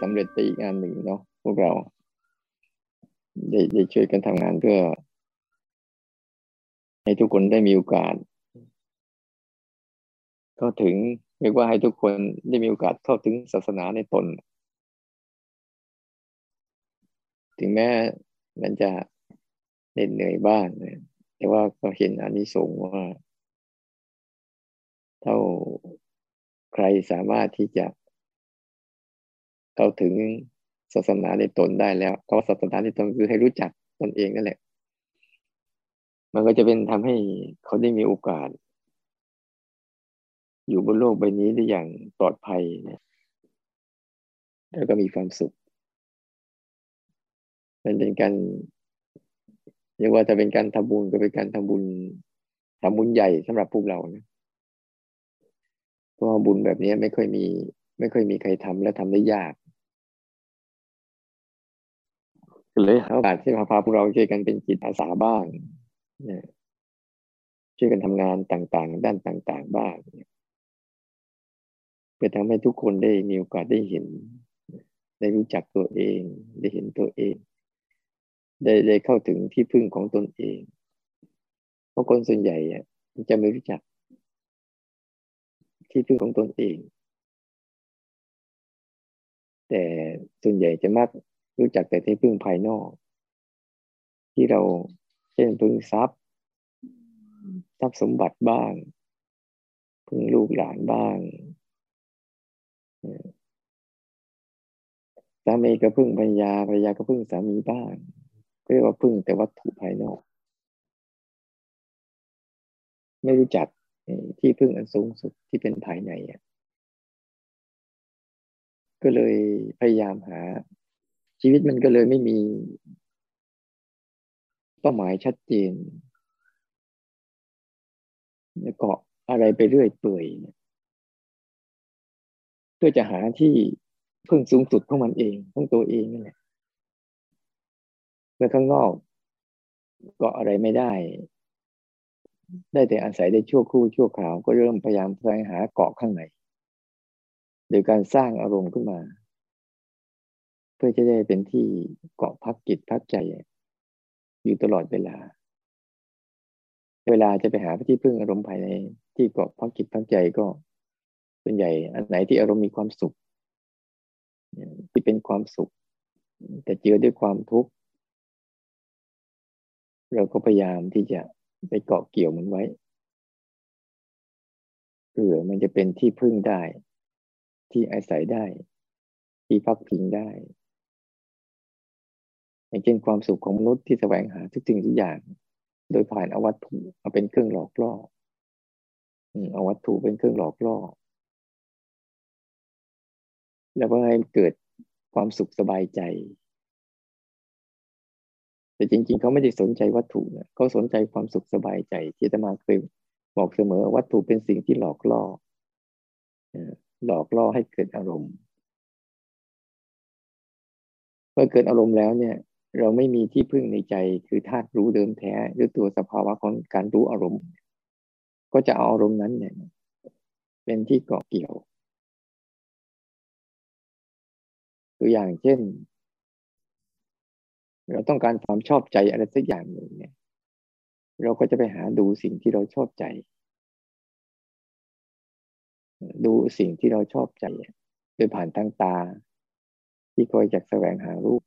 สำเร็จไปอีกงานหนึ่งเนาะพวกเราได้ได้ช่วยกันทำงานเพื่อ ให้ทุกคนได้มีโอกาสเข้าถึงเรียกว่าให้ทุกคนได้มีโอกาสเข้าถึงศาสนาในตน ถึงแม้มันจะเหน็ดเหนื่อยบ้างแต่ว่าก็เห็นอานิสงส์ว่า เท่าใครสามารถที่จะ เข้าถึงศาสนาในตนได้แล้วเพราะศาสนาในตนคือให้รู้จักตนเองนั่นแหละ มันก็จะเป็นทำให้เขาได้มีโอกาส อยู่บนโลกใบนี้ได้อย่างปลอดภัยนะแล้วก็มีความสุข มันเป็นการเรียกว่าจะเป็นการทำบุญก็เป็นการทำบุญทำบุญใหญ่สำหรับพวกเรานะเพราะบุญแบบนี้ไม่ค่อยมี ไม่ค่อยมีใครทำและทำได้ยาก เลยหาโอกาสที่พาพาพวกเราช่วยกันเป็นจิตอาสาบ้างนะช่วยกันทำงานต่างๆ ด้านต่างๆ บ้างเพื่อทำให้ทุกคนได้มีโอกาสได้เห็น ได้รู้จักตัวเอง ได้เห็นตัวเอง ได้ได้เข้าถึงที่พึ่งของตนเอง เพราะคนส่วนใหญ่จะไม่รู้จัก ที่พึ่งของตนเอง แต่ส่วนใหญ่จะมัก รู้จักแต่ที่พึ่งภายนอก ที่เราเช่นพึ่งทรัพย์ทรัพย์สมบัติบ้าง พึ่งลูกหลานบ้างสามีก็พึ่งภรรยาภรรยาก็พึ่งสามีบ้างเรียกว่าพึ่งแต่วัตถุภายนอก ไม่รู้จักที่พึ่งอันสูงสุดที่เป็นภายในก็เลยพยายามหา ชีวิตมันก็เลยไม่มีเป้าหมายชัดเจนเกาะอะไรไปเรื่อยเปื่อยเพื่อจะหาที่พึ่งสูงสุดของมันเองของตัวเองนั่นแหละเมื่อข้างนอกเกาะอะไรไม่ได้ ได้แต่อาศัยได้ชั่วครู่ชั่วคราว ก็เริ่มพยายามแสวงหาเกาะข้างในโดยการสร้างอารมณ์ขึ้นมา พื่อจะได้เป็นที่เกาะพักจิตพักใจ อยู่ตลอดเวลา เวลาจะไปหาที่พึ่งอารมณ์ภายในที่เกาะพักจิตพักใจก็ส่วนใหญ่อันไหนที่อารมณ์มีความสุข ที่เป็นความสุข แต่เจอด้วยความทุกข์เราก็พยายามที่จะไปเกาะเกี่ยวมันไว้เพื่อมันจะเป็นที่พึ่งได้ ที่อาศัยได้ ที่พักพิงได้ อย่างเช่นความสุขของมนุษย์ที่แสวงหาทุกสิ่งทุกอย่าง โดยผ่านอวัตถุมาเป็นเครื่องหลอกล่อเอาวัตถุเป็นเครื่องหลอกล่อ แล้วก็ให้เกิดความสุขสบายใจ แต่จริง ๆ เขาไม่ได้สนใจวัตถุเนี่ยเขาสนใจความสุขสบายใจ ที่จะมาเคยบอกเสมอวัตถุเป็นสิ่งที่หลอกล่อหลอกล่อให้เกิดอารมณ์ เมื่อเกิดอารมณ์แล้วเนี่ย เราไม่มีที่พึ่งในใจคือธาตุรู้เดิมแท้หรือตัวสภาวะของการรู้อารมณ์ ก็จะเอาอารมณ์นั้นเนี่ยเป็นที่เกาะเกี่ยว ตัวอย่างเช่น เราต้องการความชอบใจอะไรสักอย่างหนึ่งเนี่ย เราก็จะไปหาดูสิ่งที่เราชอบใจ ดูสิ่งที่เราชอบใจ โดยผ่านทางตา ที่คอยจากแสวงหารูป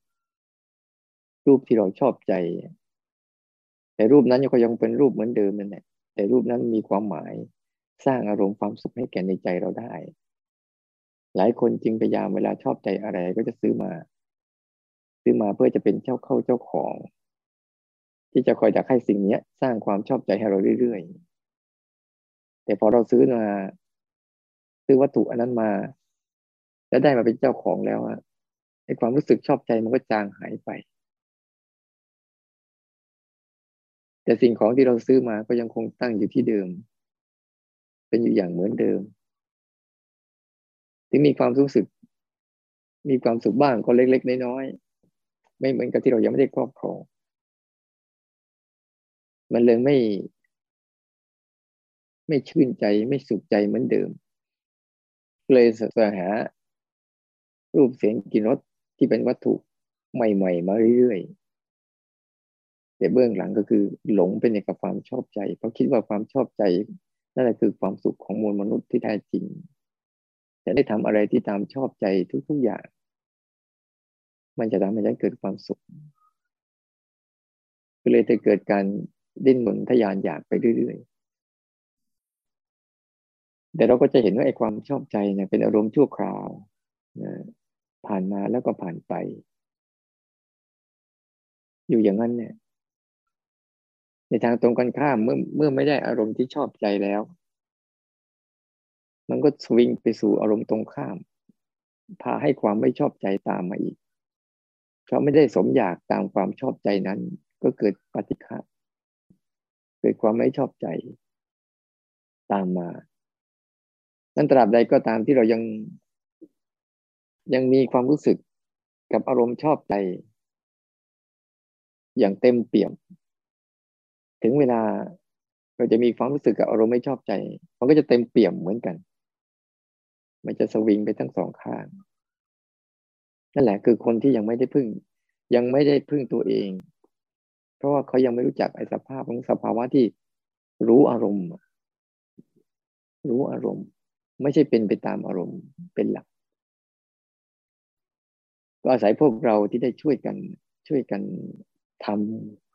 รูปที่เราชอบใจ แต่รูปนั้นก็ยังเป็นรูปเหมือนเดิมนั่นแหละแต่รูปนั้นมีความหมายสร้างอารมณ์ความสุขให้แก่ในใจเราได้ หลายคนจึงพยายามเวลาชอบใจอะไรก็จะซื้อมา ซื้อมาเพื่อจะเป็นเจ้าเข้าเจ้าของ ที่จะคอยอยากให้สิ่งนี้สร้างความชอบใจให้เราเรื่อยๆ แต่พอเราซื้อมา ซื้อวัตถุอันนั้นมา แล้วได้มาเป็นเจ้าของแล้วอะไอความรู้สึกชอบใจมันก็จางหายไป แต่สิ่งของที่เราซื้อมาก็ยังคงตั้งอยู่ที่เดิม เป็นอยู่อย่างเหมือนเดิม ถึงมีความรู้สึก มีความสุขบ้างก็เล็กๆน้อยๆไม่เหมือนกับที่เรายังไม่ได้ครอบครอง มันเลยไม่ ไม่ชื่นใจไม่สุขใจเหมือนเดิม เลยแสวงหา รูปเสียงกินรสที่เป็นวัตถุใหม่ ๆ มาเรื่อยๆ แต่เบื้องหลังก็คือหลงเป็นกับความชอบใจ เพราะคิดว่าความชอบใจนั่นแหละคือความสุขของมวลมนุษย์ที่แท้จริงแต่ได้ทำอะไรที่ตามชอบใจทุกๆอย่าง มันจะทำให้ฉันเกิดความสุขก็เลยจะเกิดการดิ้นรนทยานอยากไปเรื่อยๆแต่เราก็จะเห็นว่าไอ้ความชอบใจเนี่ยเป็นอารมณ์ชั่วคราวนะผ่านมาแล้วก็ผ่านไป อยู่อย่างนั้นเนี่ย ในทางตรงกันข้ามเมื่อเมื่อไม่ได้อารมณ์ที่ชอบใจแล้ว มันก็สวิงไปสู่อารมณ์ตรงข้าม พาให้ความไม่ชอบใจตามมาอีก เพราะไม่ได้สมอยากตามความชอบใจนั้น ก็เกิดปฏิฆะเกิดความไม่ชอบใจตามมา นั้นตราบใดก็ตามที่เรายังยังมีความรู้สึกกับอารมณ์ชอบใจ อย่างเต็มเปี่ยม ถึงเวลาเราจะมีความรู้สึกกับอารมณ์ไม่ชอบใจ มันก็จะเต็มเปี่ยมเหมือนกัน มันจะสวิงไปทั้งสองข้าง นั่นแหละคือคนที่ยังไม่ได้พึ่ง ยังไม่ได้พึ่งตัวเอง เพราะว่าเขายังไม่รู้จักไอ้สภาพของสภาวะที่รู้อารมณ์ รู้อารมณ์ ไม่ใช่เป็นไปตามอารมณ์เป็นหลัก ก็อาศัยพวกเราที่ได้ช่วยกันช่วยกันทำ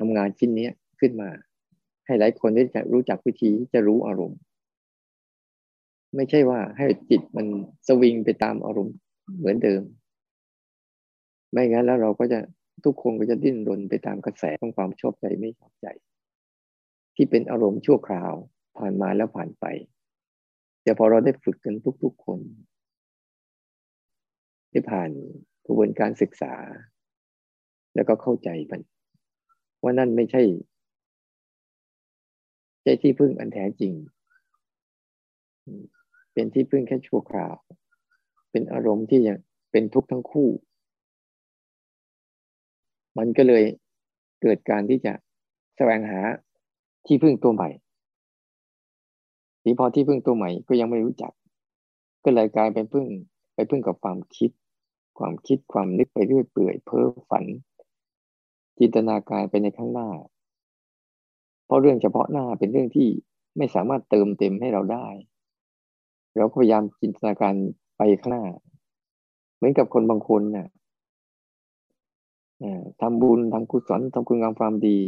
ทำงานชิ้นนี้ขึ้นมา ให้หลายคนได้จะรู้จักวิธีจะรู้อารมณ์ ไม่ใช่ว่าให้จิตมันสวิงไปตามอารมณ์เหมือนเดิม ไม่งั้นแล้วเราก็จะทุกคนก็จะดิ้นรนไปตามกระแสของความชอบใจไม่ชอบใจ ที่เป็นอารมณ์ชั่วคราว ผ่านมาแล้วผ่านไป แต่พอเราได้ฝึกกันทุก ๆ คนได้ผ่านกระบวนการศึกษา แล้วก็เข้าใจมัน ว่านั่นไม่ใช่ใช่ที่พึ่งอันแท้จริง เป็นที่พึ่งแค่ชั่วคราว เป็นอารมณ์ที่ยังเป็นทุกข์ทั้งคู่ มันก็เลยเกิดการที่จะแสวงหาที่พึ่งตัวใหม่ทีพอที่พึ่งตัวใหม่ก็ยังไม่รู้จัก ก็เลยกลายเป็นพึ่งไปพึ่งกับความคิด ความคิดความนึกไปเรื่อยเปื่อยเพ้อฝัน จินตนาการไปในข้างหน้า เพราะเรื่องเฉพาะหน้าเป็นเรื่องที่ไม่สามารถเติมเต็มให้เราได้ เราก็พยายามจินตนาการไปข้างหน้า เหมือนกับคนบางคนเนะ่ยทำบุญทำกุศลทำคุณงามความดี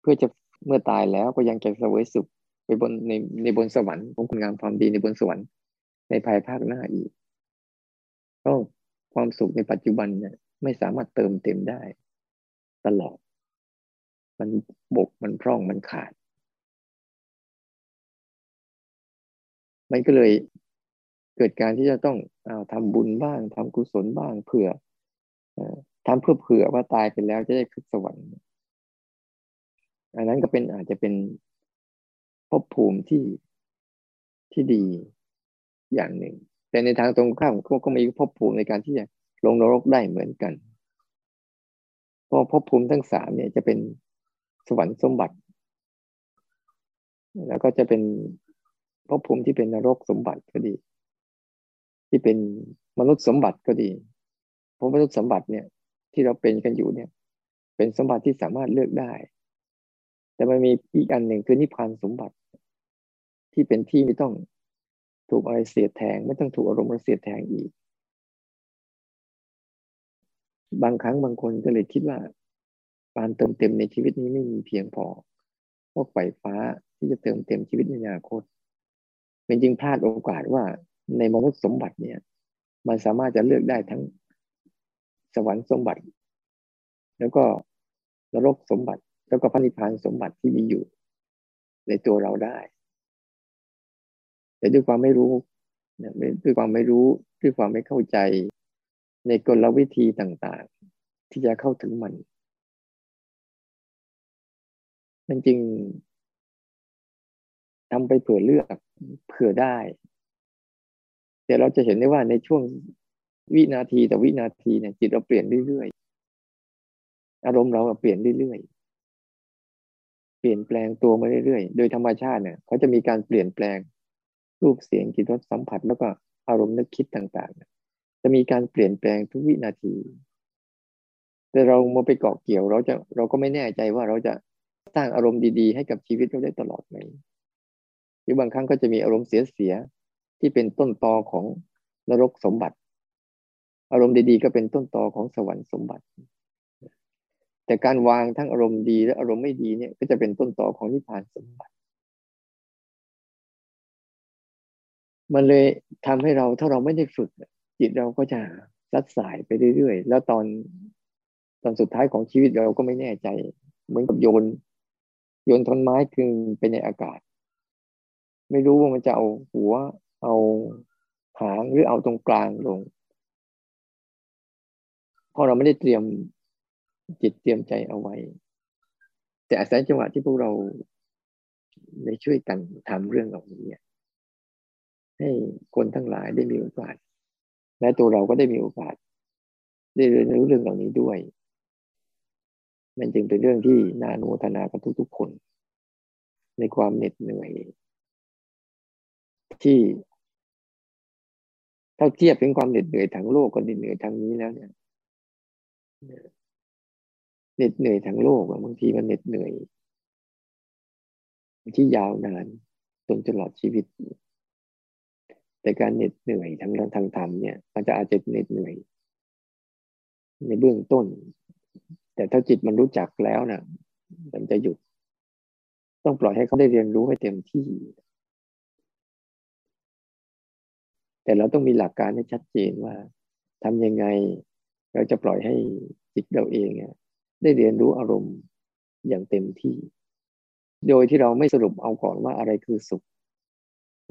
เพื่อจะเมื่อตายแล้วก็ยังจะสวยสุขไปบนในในบนสวรรค์ของคุณงามความดีในบนสวรรค์ในภายภาคหน้าอีกก็ความสุขในปัจจุบันเนี่ยไม่สามารถเติมเต็มได้ ตลอด มันบกมันพร่องมันขาด มันก็เลยเกิดการที่จะต้องอาทำบุญบ้างทำกุศลบ้างเผื่อทำเพื่อเผื่อว่าตายไปแล้วจะได้ขึ้นสวรรค์ อันนั้นก็เป็นอาจจะเป็นภพภูมิที่ที่ดีอย่างหนึ่ง แต่ในทางตรงข้ามก็มีภพภูมิในการที่จะลงนรกได้เหมือนกัน ราะภพภูมิทั้งสามเนี่ยจะเป็นสวรรค์สมบัติ แล้วก็จะเป็นภพภูมิที่เป็นนรกสมบัติก็ดี ที่เป็นมนุษย์สมบัติก็ดีเพราะมนุษย์สมบัติเนี่ยที่เราเป็นกันอยู่เนี่ย เป็นสมบัติที่สามารถเลือกได้ แต่มันมีอีกอันหนึ่งคือนิพพานสมบัติ ที่เป็นที่ไม่ต้องถูกอะไรเสียดแทง ไม่ต้องถูกอารมณ์เสียดแทงอีก บางครั้งบางคนก็เลยคิดว่าการเติมเต็มในชีวิตนี้ไม่มีเพียงพอพวกไฟฟ้าที่จะเติมเต็มชีวิตในอนาคต เป็นจริงพลาดโอกาสว่าในมนุษย์สมบัติเนี่ย มันสามารถจะเลือกได้ทั้งสวรรค์สมบัติ แล้วก็นรกสมบัติ แล้วก็พระนิพพานสมบัติที่มีอยู่ ในตัวเราได้ แต่ด้วยความไม่รู้ด้วยความไม่รู้ด้วยความไม่เข้าใจ ในกลวิธีต่างๆ ที่จะเข้าถึงมันนั่นจริงทำไปเผื่อเลือกเผื่อได้แต่เราจะเห็นได้ว่าในช่วงวินาทีแต่วินาทีเนี่ยจิตเราเปลี่ยนเรื่อยๆอารมณ์เราเปลี่ยนเรื่อยๆเปลี่ยนแปลงตัวมาเรื่อยๆโดยธรรมชาติเนี่ยเขาจะมีการเปลี่ยนแปลงรูปเสียงกลิ่นรสสัมผัสแล้วก็อารมณ์นึกคิดต่างๆ จะมีการเปลี่ยนแปลงทุกวินาที แต่เรามาไปเกาะเกี่ยว เราจะเราก็ไม่แน่ใจว่าเราจะสร้างอารมณ์ดีๆ ให้กับชีวิตเราได้ตลอดไหมหรือบางครั้งก็จะมีอารมณ์เสียๆที่เป็นต้นตอของนรกสมบัติ อารมณ์ดีๆ ก็เป็นต้นตอของสวรรค์สมบัติ แต่การวางทั้งอารมณ์ดีและอารมณ์ไม่ดีเนี่ยก็จะเป็นต้นตอของนิพพานสมบัติ มันเลยทำให้เราถ้าเราไม่ได้ฝึก จิตเราก็จะลัดสายไปเรื่อยๆ แล้วตอนตอนสุดท้ายของชีวิตเราก็ไม่แน่ใจ เหมือนกับโยน โยนท่อนไม้กึ่งไปในอากาศ ไม่รู้ว่ามันจะเอาหัว เอาหางหรือเอาตรงกลางลงเพราะเราไม่ได้เตรียมจิตเตรียมใจเอาไว้ แต่อาศัยจังหวะที่พวกเราได้ช่วยกันทำเรื่องเหล่านี้ให้คนทั้งหลายได้มีโอกาส และตัวเราก็ได้มีโอกาส ได้เรียนรู้เรื่องเหล่านี้ด้วย มันจึงเป็นเรื่องที่นาโนทนากับทุกๆคน ในความเหน็ดเหนื่อย ที่ถ้าเทียบเป็นความเหน็ดเหนื่อยทั้งโลกกับเหน็ดเหนื่อยทางนี้แล้วเนี่ยเหน็ดเหนื่อยทั้งโลกบางทีมันเหน็ดเหนื่อยที่ยาวนานจนตลอดชีวิต แต่การเหน็ดเหนื่อยทางทางธรรมเนี่ยมันจะอาจจะเหน็ดเหนื่อย ในเบื้องต้น แต่ถ้าจิตมันรู้จักแล้วนะมันจะหยุด ต้องปล่อยให้เขาได้เรียนรู้ให้เต็มที่ แต่เราต้องมีหลักการให้ชัดเจนว่าทำยังไง เราจะปล่อยให้จิตเราเองได้เรียนรู้อารมณ์อย่างเต็มที่ โดยที่เราไม่สรุปเอาก่อนว่าอะไรคือสุข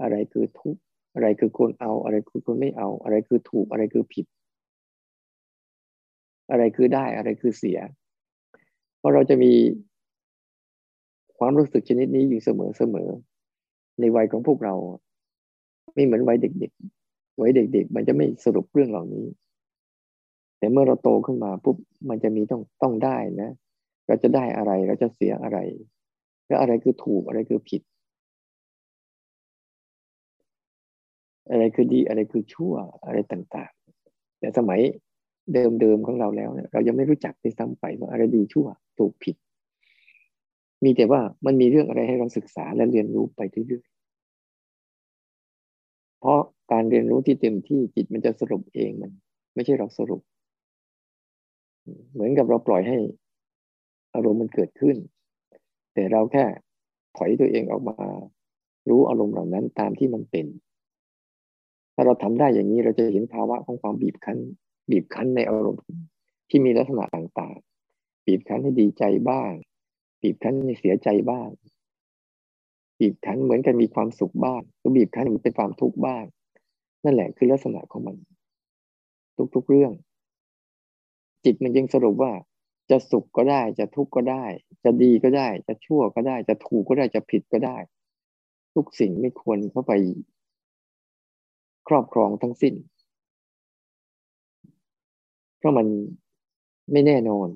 อะไรคือทุกข์ อะไรคือคนเอาอะไรคือคนไม่เอา อะไรคือถูกอะไรคือผิด อะไรคือได้อะไรคือเสีย เพราะเราจะมีความรู้สึกชนิดนี้อยู่เสมอเสมอในวัยของพวกเรา ไม่เหมือนวัยเด็กๆวัยเด็ก ๆ มันจะไม่สรุปเรื่องเหล่านี้ แต่เมื่อเราโตขึ้นมาปุ๊บมันจะมีต้องต้องได้นะ เราจะได้อะไรเราจะเสียอะไร แล้วอะไรคือถูกอะไรคือผิด อะไรคือดีอะไรคือชั่วอะไรต่างๆ แต่สมัยเดิมๆของเราแล้วเนี่ยเรายังไม่รู้จักด้วยซ้ำไปว่าอะไรดีชั่วถูกผิด มีแต่ว่ามันมีเรื่องอะไรให้เราศึกษาและเรียนรู้ไปเรื่อยๆเพราะการเรียนรู้ที่เต็มที่จิตมันจะสรุปเองมัน ไม่ใช่เราสรุป เหมือนกับเราปล่อยให้อารมณ์มันเกิดขึ้น แต่เราแค่ถอยตัวเองออกมา รู้อารมณ์เหล่านั้นตามที่มันเป็น ถ้าเราทำได้อย่างนี้เราจะเห็นภาวะของความบีบคั้น บีบคั้นในอารมณ์ที่มีลักษณะต่างๆ บีบคั้นให้ดีใจบ้าง บีบคั้นให้เสียใจบ้าง บีบคั้นเหมือนกันมีความสุขบ้างหรือบีบคั้นมันเป็นความทุกข์บ้าง นั่นแหละคือลักษณะของมัน ทุกๆเรื่อง จิตมันยังสรุปว่าจะสุขก็ได้จะทุกข์ก็ได้ จะดีก็ได้ จะชั่วก็ได้ จะถูกก็ได้จะผิดก็ได้ ทุกสิ่งไม่ควรเข้าไป ครอบครองทั้งสิ้น เพราะมันไม่แน่นอน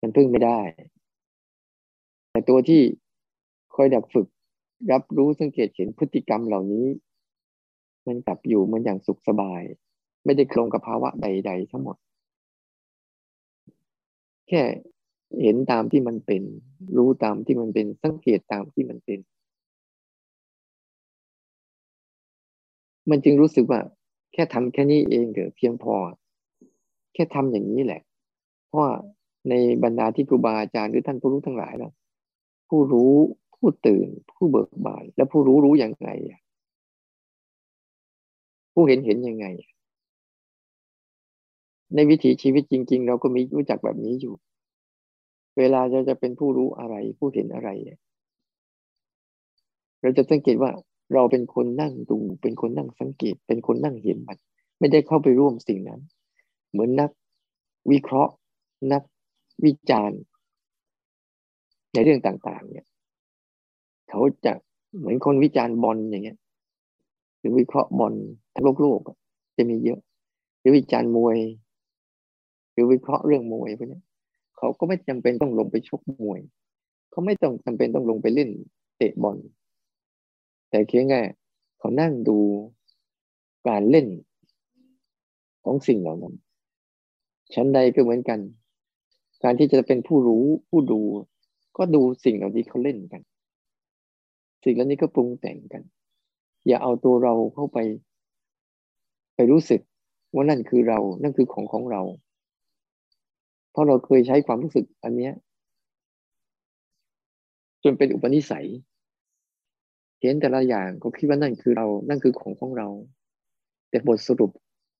มันพึ่งไม่ได้ แต่ตัวที่คอยดักฝึกรับรู้สังเกตเห็นพฤติกรรมเหล่านี้ มันกลับอยู่มันอย่างสุขสบาย ไม่ได้คลงกับภาวะใด ๆ ทั้งหมด แค่เห็นตามที่มันเป็น รู้ตามที่มันเป็นสังเกตตามที่มันเป็น มันจึงรู้สึกว่า แค่ทำแค่นี้เองเถอะเพียงพอ แค่ทำอย่างนี้แหละ เพราะในบรรดาที่ครูบาอาจารย์หรือท่านผู้รู้ทั้งหลายนะผู้รู้ผู้ตื่น ผู้เบิกบาน และผู้รู้รู้อย่างไงผู้เห็นเห็นยังไง ในวิถีชีวิตจริง ๆ เราก็มีรู้จักแบบนี้อยู่ เวลาเราจะเป็นผู้รู้อะไร ผู้เห็นอะไร เราจะสังเกตว่า เราเป็นคนนั่งดู เป็นคนนั่งสังเกต เป็นคนนั่งเห็นมัน ไม่ได้เข้าไปร่วมสิ่งนั้น เหมือนนักวิเคราะห์ นักวิจารณ์ ในเรื่องต่างๆ เนี่ย เขาจะเหมือนคนวิจารณ์บอลอย่างเงี้ย หรือวิเคราะห์บอลทั้งโลกโลกจะมีเยอะ หรือวิจารณ์มวย หรือวิเคราะห์เรื่องมวยพวกนี้เขาก็ไม่จำเป็นต้องลงไปชกมวย เขาไม่ต้องจำเป็นต้องลงไปเล่นเตะบอล แต่เพียงแค่เขานั่งดูการเล่นของสิ่งเหล่านั้น ชั้นใดก็เหมือนกัน การที่จะเป็นผู้รู้ผู้ดู ก็ดูสิ่งเหล่านี้เขาเล่นกัน สิ่งเหล่านี้ก็ปรุงแต่งกัน อย่าเอาตัวเราเข้าไป ไปรู้สึกว่านั่นคือเรา นั่นคือของของเรา เพราะเราเคยใช้ความรู้สึกอันเนี้ยจนเป็นอุปนิสัย เห็นแต่ละอย่างก็คิดว่านั่นคือเรา นั่นคือของของเรา แต่บทสรุป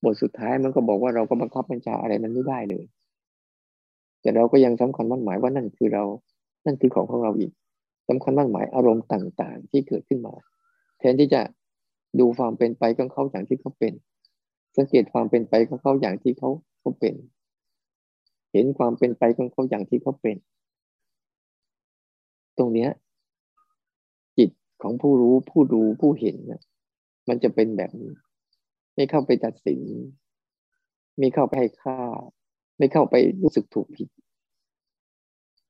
บทสุดท้ายมันก็บอกว่าเราก็บังคับบัญชาอะไรมันไม่ได้เลย แต่เราก็ยังสำคัญมั่นหมายว่านั่นคือเรา นั่นคือของของเราอีกสำคัญมั่นหมายอารมณ์ต่างๆ ที่เกิดขึ้นมา แทนที่จะดูความเป็นไปของเขาอย่างที่เขาเป็น สังเกตความเป็นไปของเขาอย่างที่เขาเขาเป็น เห็นความเป็นไปของเขาอย่างที่เขาเป็น ตรงเนี้ย ของผู้รู้ผู้ดูผู้เห็นนะมันจะเป็นแบบนี้ ไม่เข้าไปตัดสิน ไม่เข้าไปให้ค่า ไม่เข้าไปรู้สึกถูกผิด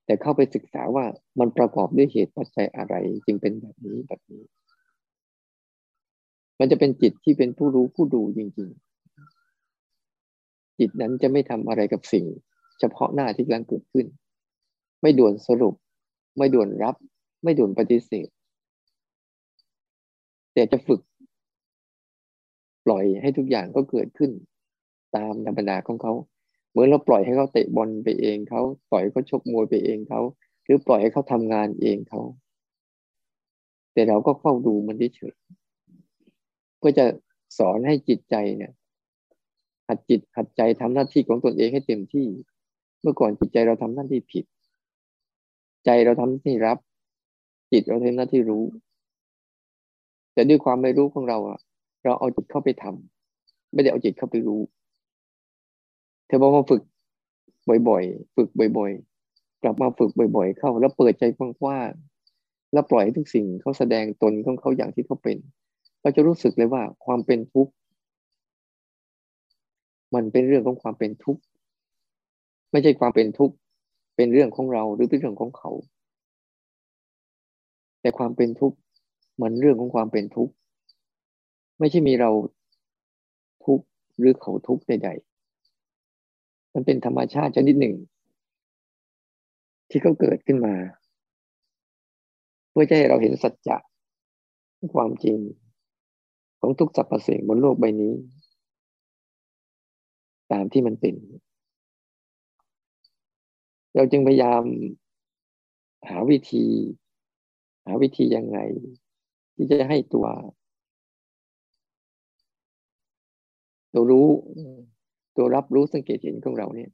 แต่เข้าไปศึกษาว่ามันประกอบด้วยเหตุปัจจัยอะไร จึงเป็นแบบนี้แบบนี้ มันจะเป็นจิตที่เป็นผู้รู้ผู้ดูจริงๆ จิตนั้นจะไม่ทำอะไรกับสิ่ง เฉพาะหน้าที่กำลังเกิดขึ้น ไม่ด่วนสรุป ไม่ด่วนรับ ไม่ด่วนปฏิเสธ แต่จะฝึก ปล่อยให้ทุกอย่างก็เกิดขึ้น ตามธรรมดาของเขาเหมือนเราปล่อยให้เขาเตะบอลไปเองเขาปล่อยให้เขาชกมวยไปเองเขาหรือปล่อยให้เขาทำงานเองเขาแต่เราก็เฝ้าดูมันเฉยเพื่อจะสอนให้จิตใจเนี่ย หัดจิตหัดใจทำหน้าที่ของตนเองให้เต็มที่ เมื่อก่อนจิตใจเราทำหน้าที่ผิด ใจเราทำหน้าที่รับ จิตเราทำหน้าที่รู้ แต่ด้วยความไม่รู้ของเราอะเราเอาจิตเข้าไปทำไม่ได้เอาจิตเข้าไปรู้ เธอบอกมาฝึกบ่อยๆ ฝึกบ่อย ๆ กลับมาฝึกบ่อย ๆ เข้า แล้วเปิดใจกว้างๆแล้วปล่อยให้ทุกสิ่งเขาแสดงตนของเขาอย่างที่เขาเป็นเราจะรู้สึกเลยว่าความเป็นทุกข์มันเป็นเรื่องของความเป็นทุกข์ไม่ใช่ความเป็นทุกข์เป็นเรื่องของเราหรือเป็นเรื่องของเขา แต่ความเป็นทุกข์ มันเรื่องของความเป็นทุกข์ไม่ใช่มีเราทุกข์หรือเขาทุกข์ใดๆมันเป็นธรรมชาติชนิดหนึ่ง ที่เขาเกิดขึ้นมา เพื่อจะให้เราเห็นสัจจะความจริงของทุกสรรพสิ่งบนโลกใบนี้ ตามที่มันเป็น เราจึงพยายามหาวิธี หาวิธียังไง ที่จะให้ตัว ตัวรู้ ตัวรับรู้สังเกตเห็นของเราเนี่ย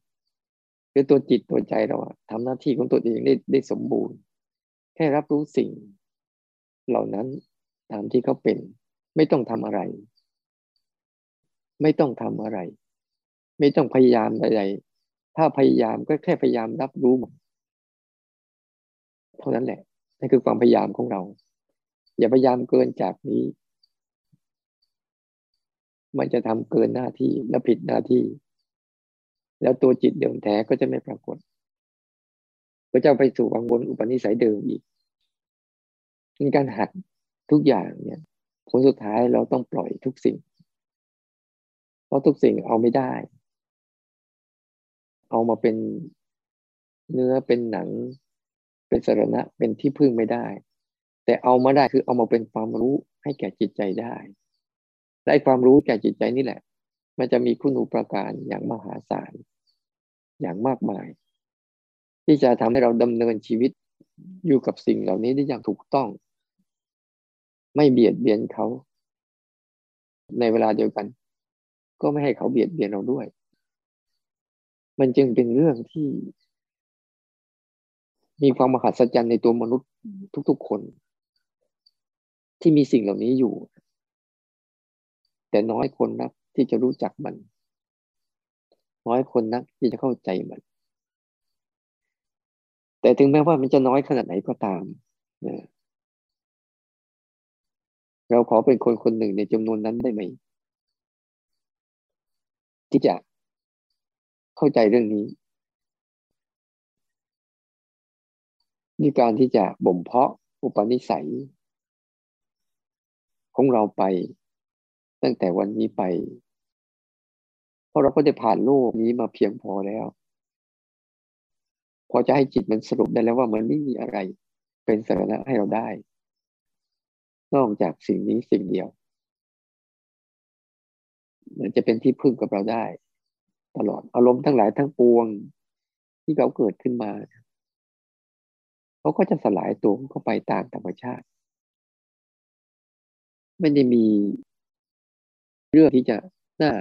คือตัวจิตตัวใจเราทำหน้าที่ของตัวเองได้ได้สมบูรณ์ แค่รับรู้สิ่ง เหล่านั้นตามที่เขาเป็น ไม่ต้องทำอะไร ไม่ต้องทำอะไร ไม่ต้องพยายามใดถ้าพยายามก็แค่พยายามรับรู้มันเท่านั้นแหละนั่นคือความพยายามของเรา อย่าพยายามเกินจากนี้ มันจะทำเกินหน้าที่และผิดหน้าที่ แล้วตัวจิตเดิมแท้ก็จะไม่ปรากฏ ก็จะไปสู่วังวนอุปนิสัยเดิมอีกในการหัดทุกอย่างเนี่ยผลสุดท้ายเราต้องปล่อยทุกสิ่ง เพราะทุกสิ่งเอาไม่ได้ เอามาเป็นเนื้อเป็นหนัง เป็นสาระเป็นที่พึ่งไม่ได้ แต่เอามาได้คือเอามาเป็นความรู้ให้แก่จิตใจได้ และความรู้แก่จิตใจนี่แหละ มันจะมีคุณูปการอย่างมหาศาล อย่างมากมาย ที่จะทำให้เราดำเนินชีวิตอยู่กับสิ่งเหล่านี้ได้อย่างถูกต้อง ไม่เบียดเบียนเขา ในเวลาเดียวกัน ก็ไม่ให้เขาเบียดเบียนเราด้วย มันจึงเป็นเรื่องที่มีความมหัศจรรย์ในตัวมนุษย์ทุกๆคน ที่มีสิ่งเหล่านี้อยู่ แต่น้อยคนนักที่จะรู้จักมัน น้อยคนนักที่จะเข้าใจมัน แต่ถึงแม้ว่ามันจะน้อยขนาดไหนก็ตามนะเราขอเป็นคนคนหนึ่งในจำนวนนั้นได้ไหม ที่จะเข้าใจเรื่องนี้ด้วยการที่จะบ่มเพาะอุปนิสัย ของเราไป ตั้งแต่วันนี้ไป เพราะเราก็ได้ผ่านโลกนี้มาเพียงพอแล้ว พอจะให้จิตมันสรุปได้แล้วว่ามันไม่มีอะไร เป็นสาระให้เราได้ นอกจากสิ่งนี้สิ่งเดียวมันจะเป็นที่พึ่งกับเราได้ ตลอดอารมณ์ทั้งหลายทั้งปวง ที่เขาเกิดขึ้นมาเขาก็จะสลายตัวเข้าไปตามธรรมชาติ ไม่ได้มีเรื่องที่จะน่า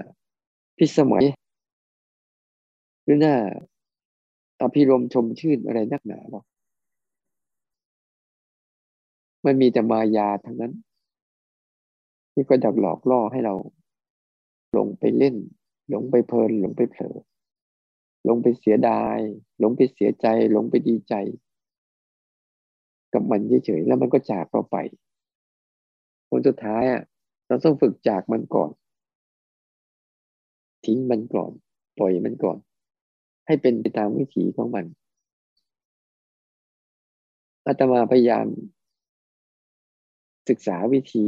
พิสมัย หรือน่าอภิรมชมชื่นอะไรนักหนาหรอกมันมีแต่มายาทั้งนั้น ที่ก็ดักหลอกล่อให้เราหลงไปเล่น หลงไปเพลิน หลงไปเผลอหลงไปเสียดาย หลงไปเสียใจ หลงไปดีใจ กับมันเฉยๆแล้วมันก็จากเราไป ผลสุดท้ายอะเราต้องฝึกจากมันก่อน ทิ้งมันก่อน ปล่อยมันก่อน ให้เป็นไปตามวิถีของมันอาตมาพยายาม ศึกษาวิธี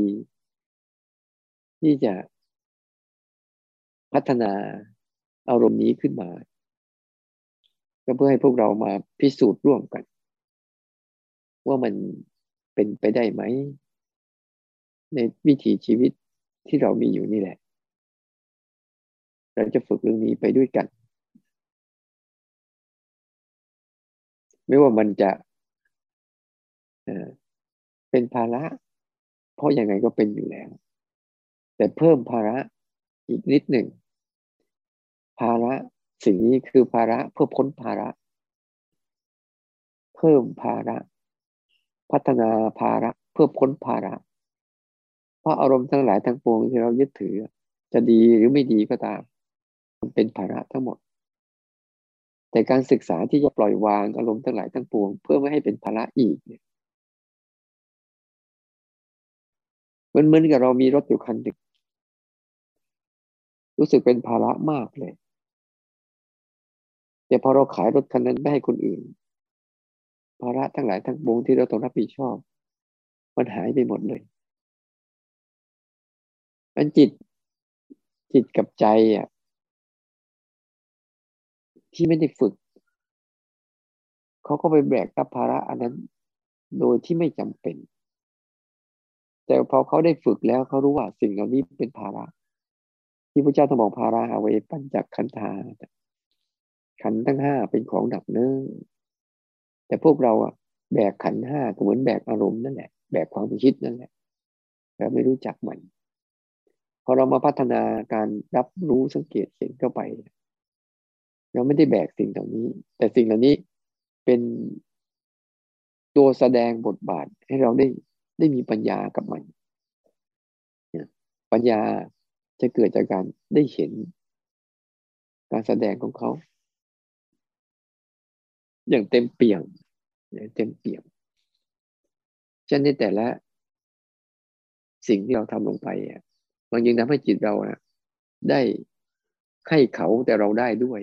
ที่จะพัฒนาอารมณ์นี้ขึ้นมา ก็เพื่อให้พวกเรามาพิสูจน์ร่วมกัน ว่ามันเป็นไปได้ไหม ในวิถีชีวิตที่เรามีอยู่นี่แหละ เราจะฝึกเรื่องนี้ไปด้วยกัน ไม่ว่ามันจะเป็นภาระ เพราะยังไงก็เป็นอยู่แล้ว แต่เพิ่มภาระอีกนิดหนึ่ง ภาระสิ่งนี้คือภาระเพื่อพ้นภาระ เพิ่มภาระ พัฒนาภาระเพื่อพ้นภาระ ราะอารมณ์ทั้งหลายทั้งปวงที่เรายึดถือ จะดีหรือไม่ดีก็ตาม มันเป็นภาระทั้งหมด แต่การศึกษาที่จะปล่อยวางอารมณ์ทั้งหลายทั้งปวง เพื่อไม่ให้เป็นภาระอีกเนี่ยมันเหมือนกับเรามีรถอยู่คันหนึ่งรู้สึกเป็นภาระมากเลย แต่พอเราขายรถคันนั้นไม่ให้คนอื่น ภาระทั้งหลายทั้งปวงที่เราต้องรับผิดชอบ มันหายไปหมดเลย มันจิตจิตกับใจอะที่ไม่ได้ฝึก เขาก็ไปแบกรับภาระอันนั้น โดยที่ไม่จำเป็น แต่พอเขาได้ฝึกแล้วเขารู้ว่าสิ่งเหล่านี้เป็นภาระ ที่พระเจ้าต้องบอกภาระเอาไว้ปัญจขันธาขันทั้งห้าเป็นของหนักเนื้อแต่พวกเราอะแบกขันห้าก็เหมือนแบกอารมณ์นั่นแหละ แบกความคิดนั่นแหละเราไม่รู้จักมัน พอเรามาพัฒนาการรับรู้สังเกตเห็นเข้าไป เราไม่ได้แบกสิ่งเหล่านี้ แต่สิ่งเหล่านี้เป็นตัวแสดงบทบาทให้เราได้ได้มีปัญญากับมันปัญญาจะเกิดจากการได้เห็น การแสดงของเขา อย่างเต็มเปี่ยมอย่างเต็มเปี่ยมเช่นในแต่ละ สิ่งที่เราทำลงไปอะ มันยังทำให้จิตเราอะได้ให้เขาแต่เราได้ด้วย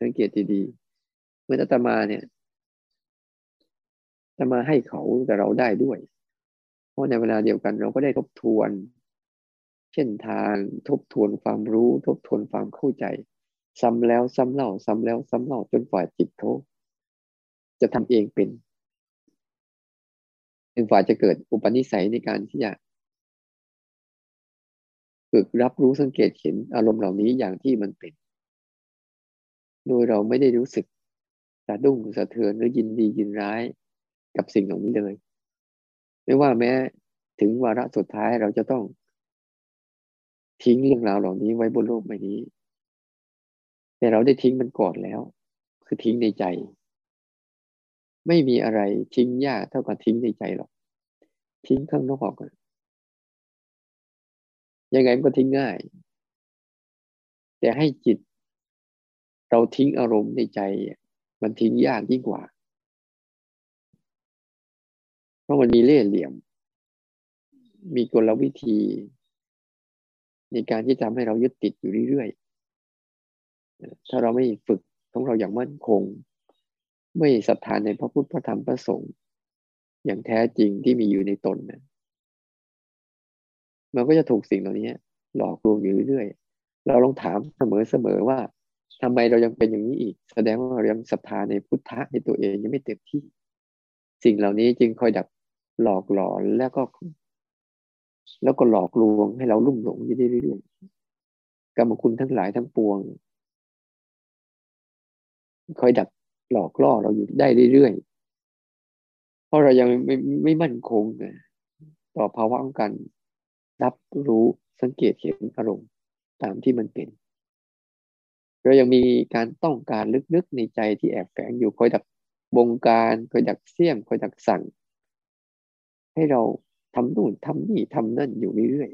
สังเกตดีๆเมื่ออาตมาเนี่ยอาตมาให้เขาแต่เราได้ด้วย เพราะในเวลาเดียวกันเราก็ได้ทบทวน เช่นทางทบทวนความรู้ ทบทวนความเข้าใจ ซ้ำแล้วซ้ำเล่า ซ้ำแล้วซ้ำเล่าจนฝ่ายจิตเขาจะทำเองเป็นจนฝ่ายจะเกิดอุปนิสัยในการที่จะ ฝึกรับรู้สังเกตเห็นอารมณ์เหล่านี้อย่างที่มันเป็น โดยเราไม่ได้รู้สึกสะดุ้งสะเทือนหรือยินดียินร้ายกับสิ่งเหล่านี้เลย ไม่ว่าแม้ถึงวาระสุดท้ายเราจะต้อง ทิ้งเรื่องราวเหล่านี้ไว้บนโลกใบนี้ แต่เราได้ทิ้งมันก่อนแล้ว คือทิ้งในใจ ไม่มีอะไรทิ้งยากเท่ากับทิ้งในใจหรอก ทิ้งข้างนอก ยังไงมันก็ทิ้งง่าย แต่ให้จิต เราทิ้งอารมณ์ในใจ มันทิ้งยากยิ่งกว่า เพราะมันมีเล่ห์เหลี่ยม มีกลวิธี ในการที่ทำให้เรายึดติดอยู่เรื่อยๆถ้าเราไม่ฝึกของเราอย่างมั่นคง ไม่ศรัทธานในพระพุทธพระธรรมพระสงฆ์อย่างแท้จริงที่มีอยู่ในตนนะ มันก็จะถูกสิ่งเหล่านี้หลอกลวงอยู่เรื่อยๆ เราลองถามเสมอๆว่าทำไมเรายังเป็นอย่างนี้อีก แสดงว่าเรายังศรัทธาในพุทธะในตัวเองยังไม่เต็มที่ สิ่งเหล่านี้จึงคอยดักหลอกหลอนแล้วก็ แล้วก็หลอกลวงให้เราลุ่มหลงอยู่เรื่อยๆกรรมคุณทั้งหลายทั้งปวงคอยดักหลอกล่อเราอยู่ได้เรื่อยๆ เพราะเรายังไม่ไม่มั่นคงต่อภาวะของการ รับรู้สังเกตเห็นอารมณ์ตามที่มันเป็นเรายังมีการต้องการลึกๆในใจที่แอบแฝงอยู่คอยดักบงการคอยดักเสี่ยมคอยดักสั่ง ให้เราทำนู่นทำนี่ทำนั่นอยู่เรื่อย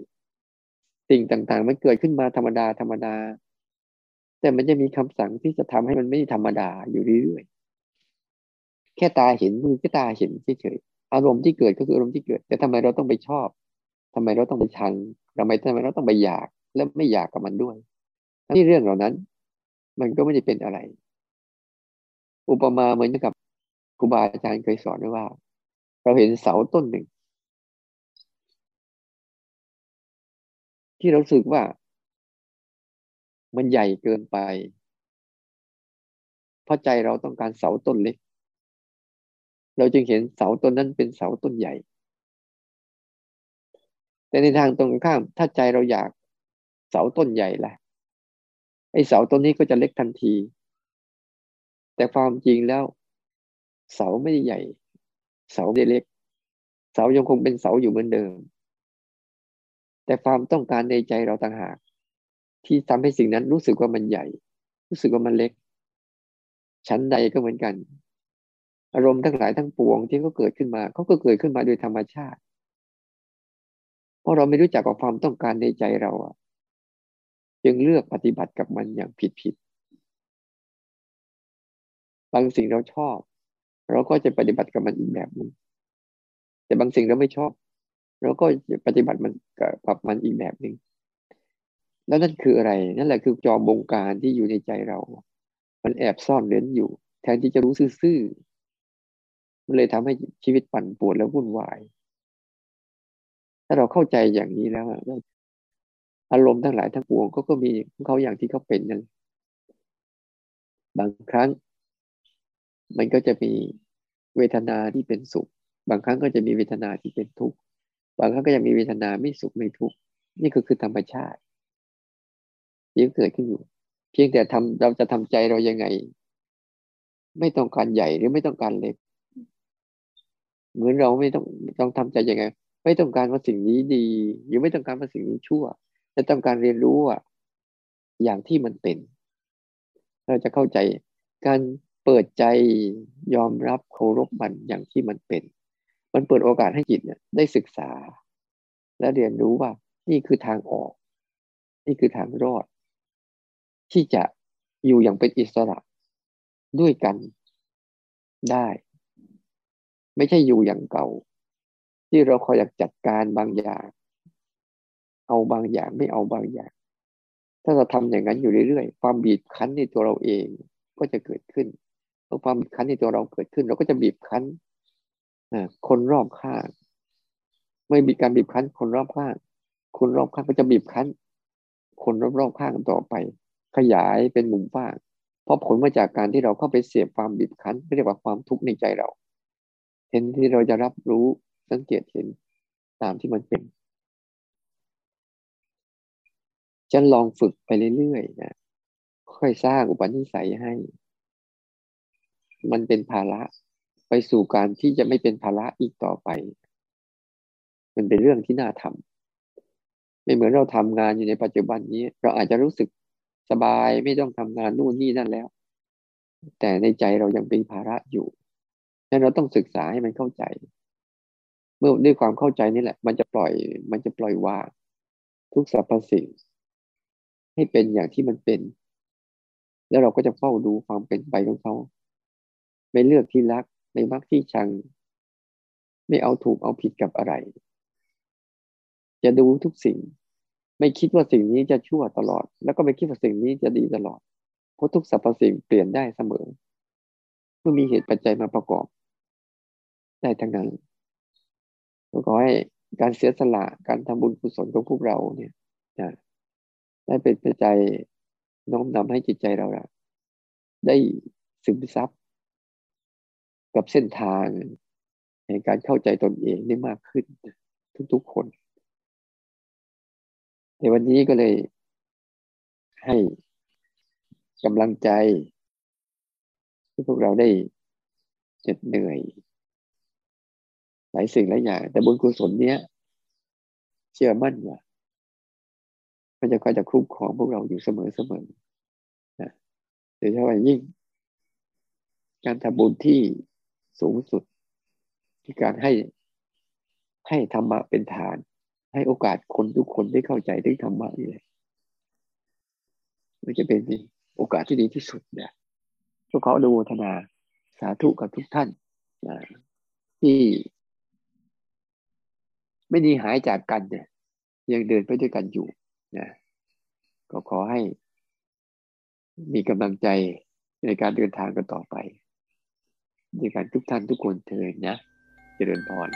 ๆสิ่งต่างๆ มันเกิดขึ้นมาธรรมดาธรรมดา แต่มันจะมีคำสั่งที่จะทำให้มันไม่ธรรมดาอยู่เรื่อยๆแค่ตาเห็นมือแค่ตาเห็นเฉยๆอารมณ์ที่เกิดก็คืออารมณ์ที่เกิด แต่ทำไมเราต้องไปชอบ ทำไมเราต้องไปชังทำไมทำไมเราต้องไปอยากและไม่อยากกับมันด้วยที่เรื่องเหล่านั้น มันก็ไม่ได้เป็นอะไร อุปมาเหมือนกับครูบาอาจารย์เคยสอนไว้ว่า เราเห็นเสาต้นหนึ่ง ที่เราสึกว่า มันใหญ่เกินไป เพราะใจเราต้องการเสาต้นเล็ก เราจึงเห็นเสาต้นนั้นเป็นเสาต้นใหญ่ แต่ในทางตรงข้าม ถ้าใจเราอยากเสาต้นใหญ่ละไอ้เสาต้นนี้ก็จะเล็กทันที แต่ความจริงแล้ว เสาไม่ใหญ่ เสาไม่เล็ก เสายังคงเป็นเสาอยู่เหมือนเดิม แต่ความต้องการในใจเราต่างหาก ที่ทำให้สิ่งนั้นรู้สึกว่ามันใหญ่ รู้สึกว่ามันเล็ก ชั้นใดก็เหมือนกัน อารมณ์ทั้งหลายทั้งปวงที่เขาเกิดขึ้นมาเขาก็เกิดขึ้นมาโดยธรรมชาติ เพราะเราไม่รู้จักกับความต้องการในใจเราอะจึงเลือกปฏิบัติกับมันอย่างผิดผิดบางสิ่งเราชอบ เราก็จะปฏิบัติกับมันอีกแบบหนึ่งแต่บางสิ่งเราไม่ชอบ เราก็จะปฏิบัติมันกับมันอีกแบบหนึ่งแล้วนั่นคืออะไร นั่นแหละคือจอมบงการที่อยู่ในใจเรา มันแอบซ่อนเร้นอยู่ แทนที่จะรู้ซื่อๆมันเลยทำให้ชีวิตปั่นป่วนและวุ่นวายาเราเข้าใจอย่างนี้แล้วอารมณ์ทั้งหลายทั้งปวงก็ก็มีของเขาอย่างที่เขาเป็นนั่นบางครั้ง มันก็จะมีเวทนาที่เป็นสุข บางครั้งก็จะมีเวทนาที่เป็นทุกข์บางครั้งก็จะมีเวทนาไม่สุขไม่ทุกข์นี่ก็คือธรรมชาติที่เกิดขึ้นอยู่ เพียงแต่ทำเราจะทำใจเรายังไง ไม่ต้องการใหญ่หรือไม่ต้องการเล็ก เหมือนเราไม่ต้องต้องทำใจยังไง ไม่ต้องการว่าสิ่งนี้ดีหรือไม่ต้องการว่าสิ่งนี้ชั่วแต่ต้องการเรียนรู้อะอย่างที่มันเป็น เราจะเข้าใจการเปิดใจยอมรับเคารพมันอย่างที่มันเป็น มันเปิดโอกาสให้จิตเนี่ยได้ศึกษา และเรียนรู้ว่านี่คือทางออก นี่คือทางรอด ที่จะอยู่อย่างเป็นอิสระด้วยกันได้ ไม่ใช่อยู่อย่างเก่า ที่เราคอยอยากจัดการบางอย่าง เอาบางอย่างไม่เอาบางอย่าง ถ้าเราทำอย่างนั้นอยู่เรื่อยๆ ความบีบคั้นในตัวเราเองก็จะเกิดขึ้นเมื่อความบีบคั้นในตัวเราเกิดขึ้น เราก็จะบีบคั้นคนรอบข้างไม่มีการบีบคั้นคนรอบข้าง คนรอบข้างก็จะบีบคั้น คนรอบๆข้างต่อไป ขยายเป็นมุมฟ้าง เพราะผลมาจากการที่เราเข้าไปเสียบความบีบคั้นเรียกว่าความทุกข์ในใจเราเห็นที่เราจะรับรู้ สังเกตเห็นตามที่มันเป็น จะลองฝึกไปเรื่อยๆนะค่อยสร้างอุปนิสัยให้ มันเป็นภาระไปสู่การที่จะไม่เป็นภาระอีกต่อไป มันเป็นเรื่องที่น่าทำไม่เหมือนเราทำงานอยู่ในปัจจุบันนี้ เราอาจจะรู้สึกสบายไม่ต้องทำงานนู่นนี่นั่นแล้ว แต่ในใจเรายังเป็นภาระอยู่ดังนั้นเราต้องศึกษาให้มันเข้าใจ เมื่อด้วยความเข้าใจนี่แหละ มันจะปล่อย มันจะปล่อยวางทุกสรรพสิ่ง ให้เป็นอย่างที่มันเป็น แล้วเราก็จะเฝ้าดูความเป็นไปของเขาไม่เลือกที่รักไม่มักที่ชัง ไม่เอาถูกเอาผิดกับอะไร จะดูทุกสิ่ง ไม่คิดว่าสิ่งนี้จะชั่วตลอด แล้วก็ไม่คิดว่าสิ่งนี้จะดีตลอด เพราะทุกสรรพสิ่งเปลี่ยนได้เสมอ เมื่อมีเหตุปัจจัยมาประกอบ ได้ทั้งนั้น ก็ขอให้การเสียสละการทำบุญกุศลของพวกเราเนี่ยนะได้เป็นปัจจัยน้อมนำให้จิตใจเราได้ซึมซับกับเส้นทางในการเข้าใจตนเองได้มากขึ้นทุกๆคน ในวันนี้ก็เลยให้กำลังใจที่พวกเราได้เจ็ดเหนื่อย หลายสิ่งหลายอย่าง แต่บุญกุศลเนี้ย เชื่อมั่นว่ามันจะคอยจะคุ้มครองพวกเราอยู่เสมอเสมอนะโดยเฉพาะยิ่ง การทำบุญที่สูงสุด ที่การให้ให้ธรรมะเป็นฐาน ให้โอกาสคนทุกคนได้เข้าใจเรื่องธรรมะนี่เลยมันจะเป็นโอกาสที่ดีที่สุดนะพวกเขาดูทนาสาธุกับทุกท่านนะที่ ไม่ดีหายจากกันเนี่ยยังเดินไปด้วยกันอยู่นะก็ขอให้มีกำลังใจในการเดินทางกันต่อไปในการทุกท่านทุกคนเทินนะ เจริญพร